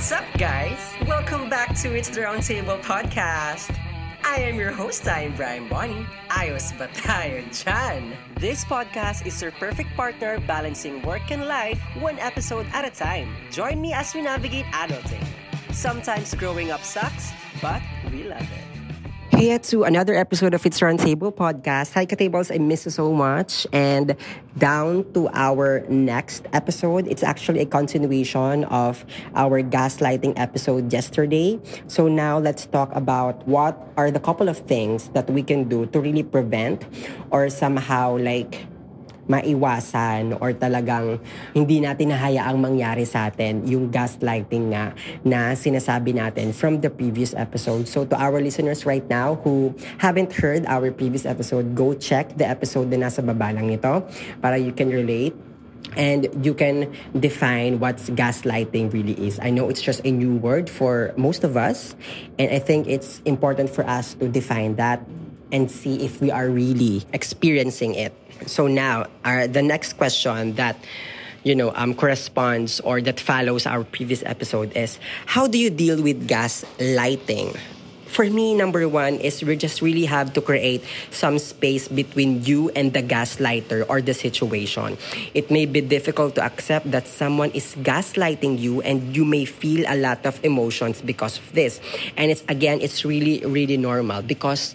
What's up, guys? Welcome back to It's the Roundtable podcast. I am your host, I'm Brian Bonnie. Ayos ba dyan? This podcast is your perfect partner balancing work and life one episode at a time. Join me as we navigate adulting. Sometimes growing up sucks, but we love it. Hey to another episode of It's Roundtable podcast. Hi Katables, I miss you so much. And down to our next episode. It's actually a continuation of our gaslighting episode yesterday. So now let's talk about what are the couple of things that we can do to really prevent or somehow like maiwasan or talagang hindi natin nahayaang mangyari sa atin yung gaslighting nga na sinasabi natin from the previous episode. So to our listeners right now who haven't heard our previous episode, go check the episode na nasa baba lang nito para you can relate and you can define what gaslighting really is. I know it's just a new word for most of us, and I think it's important for us to define that and see if we are really experiencing it. So now, our, the next question that you know um, corresponds or that follows our previous episode is how do you deal with gas lighting? For me number one is we just really have to create some space between you and the gaslighter or the situation. It may be difficult to accept that someone is gaslighting you and you may feel a lot of emotions because of this. And it's again it's really really normal because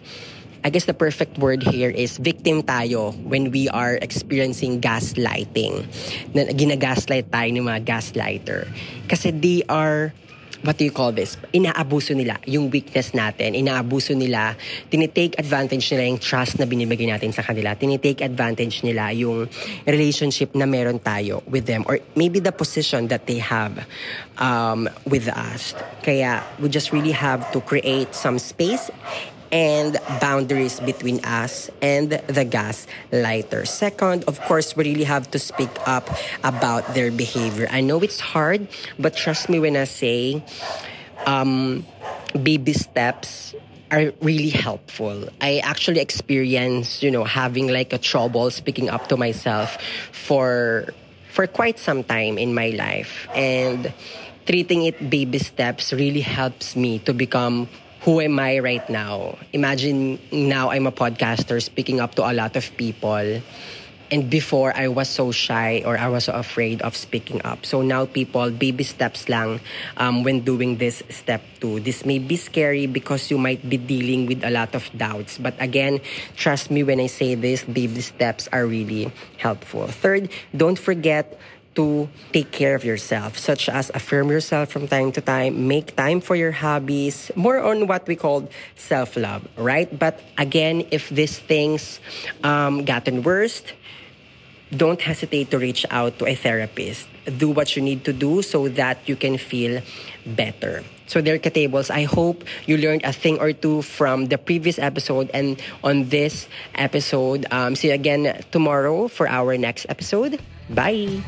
I guess the perfect word here is victim tayo when we are experiencing gaslighting. Na ginagaslight tayo ng mga gaslighter. Kasi they are what do you call this? Inaabuso nila yung weakness natin. Inaabuso nila, tinitake advantage nila yung trust na binibigay natin sa kanila. Tinitake advantage nila yung relationship na meron tayo with them or maybe the position that they have um, with us. Kaya we just really have to create some space and boundaries between us and the gas lighter. Second, of course, we really have to speak up about their behavior. I know it's hard, but trust me when I say um, baby steps are really helpful. I actually experienced, you know, having like a trouble speaking up to myself for for quite some time in my life and treating it baby steps really helps me to become who am I right now? Imagine now I'm a podcaster speaking up to a lot of people. And before, I was so shy or I was so afraid of speaking up. So now, people, baby steps lang um, when doing this step two. This may be scary because you might be dealing with a lot of doubts. But again, trust me when I say this, baby steps are really helpful. Third, don't forget to take care of yourself, such as affirm yourself from time to time, make time for your hobbies, more on what we call self love, right? But again, if these things um, gotten worse, don't hesitate to reach out to a therapist. Do what you need to do so that you can feel better. So, there, Katables, I hope you learned a thing or two from the previous episode and on this episode. Um, see you again tomorrow for our next episode. Bye.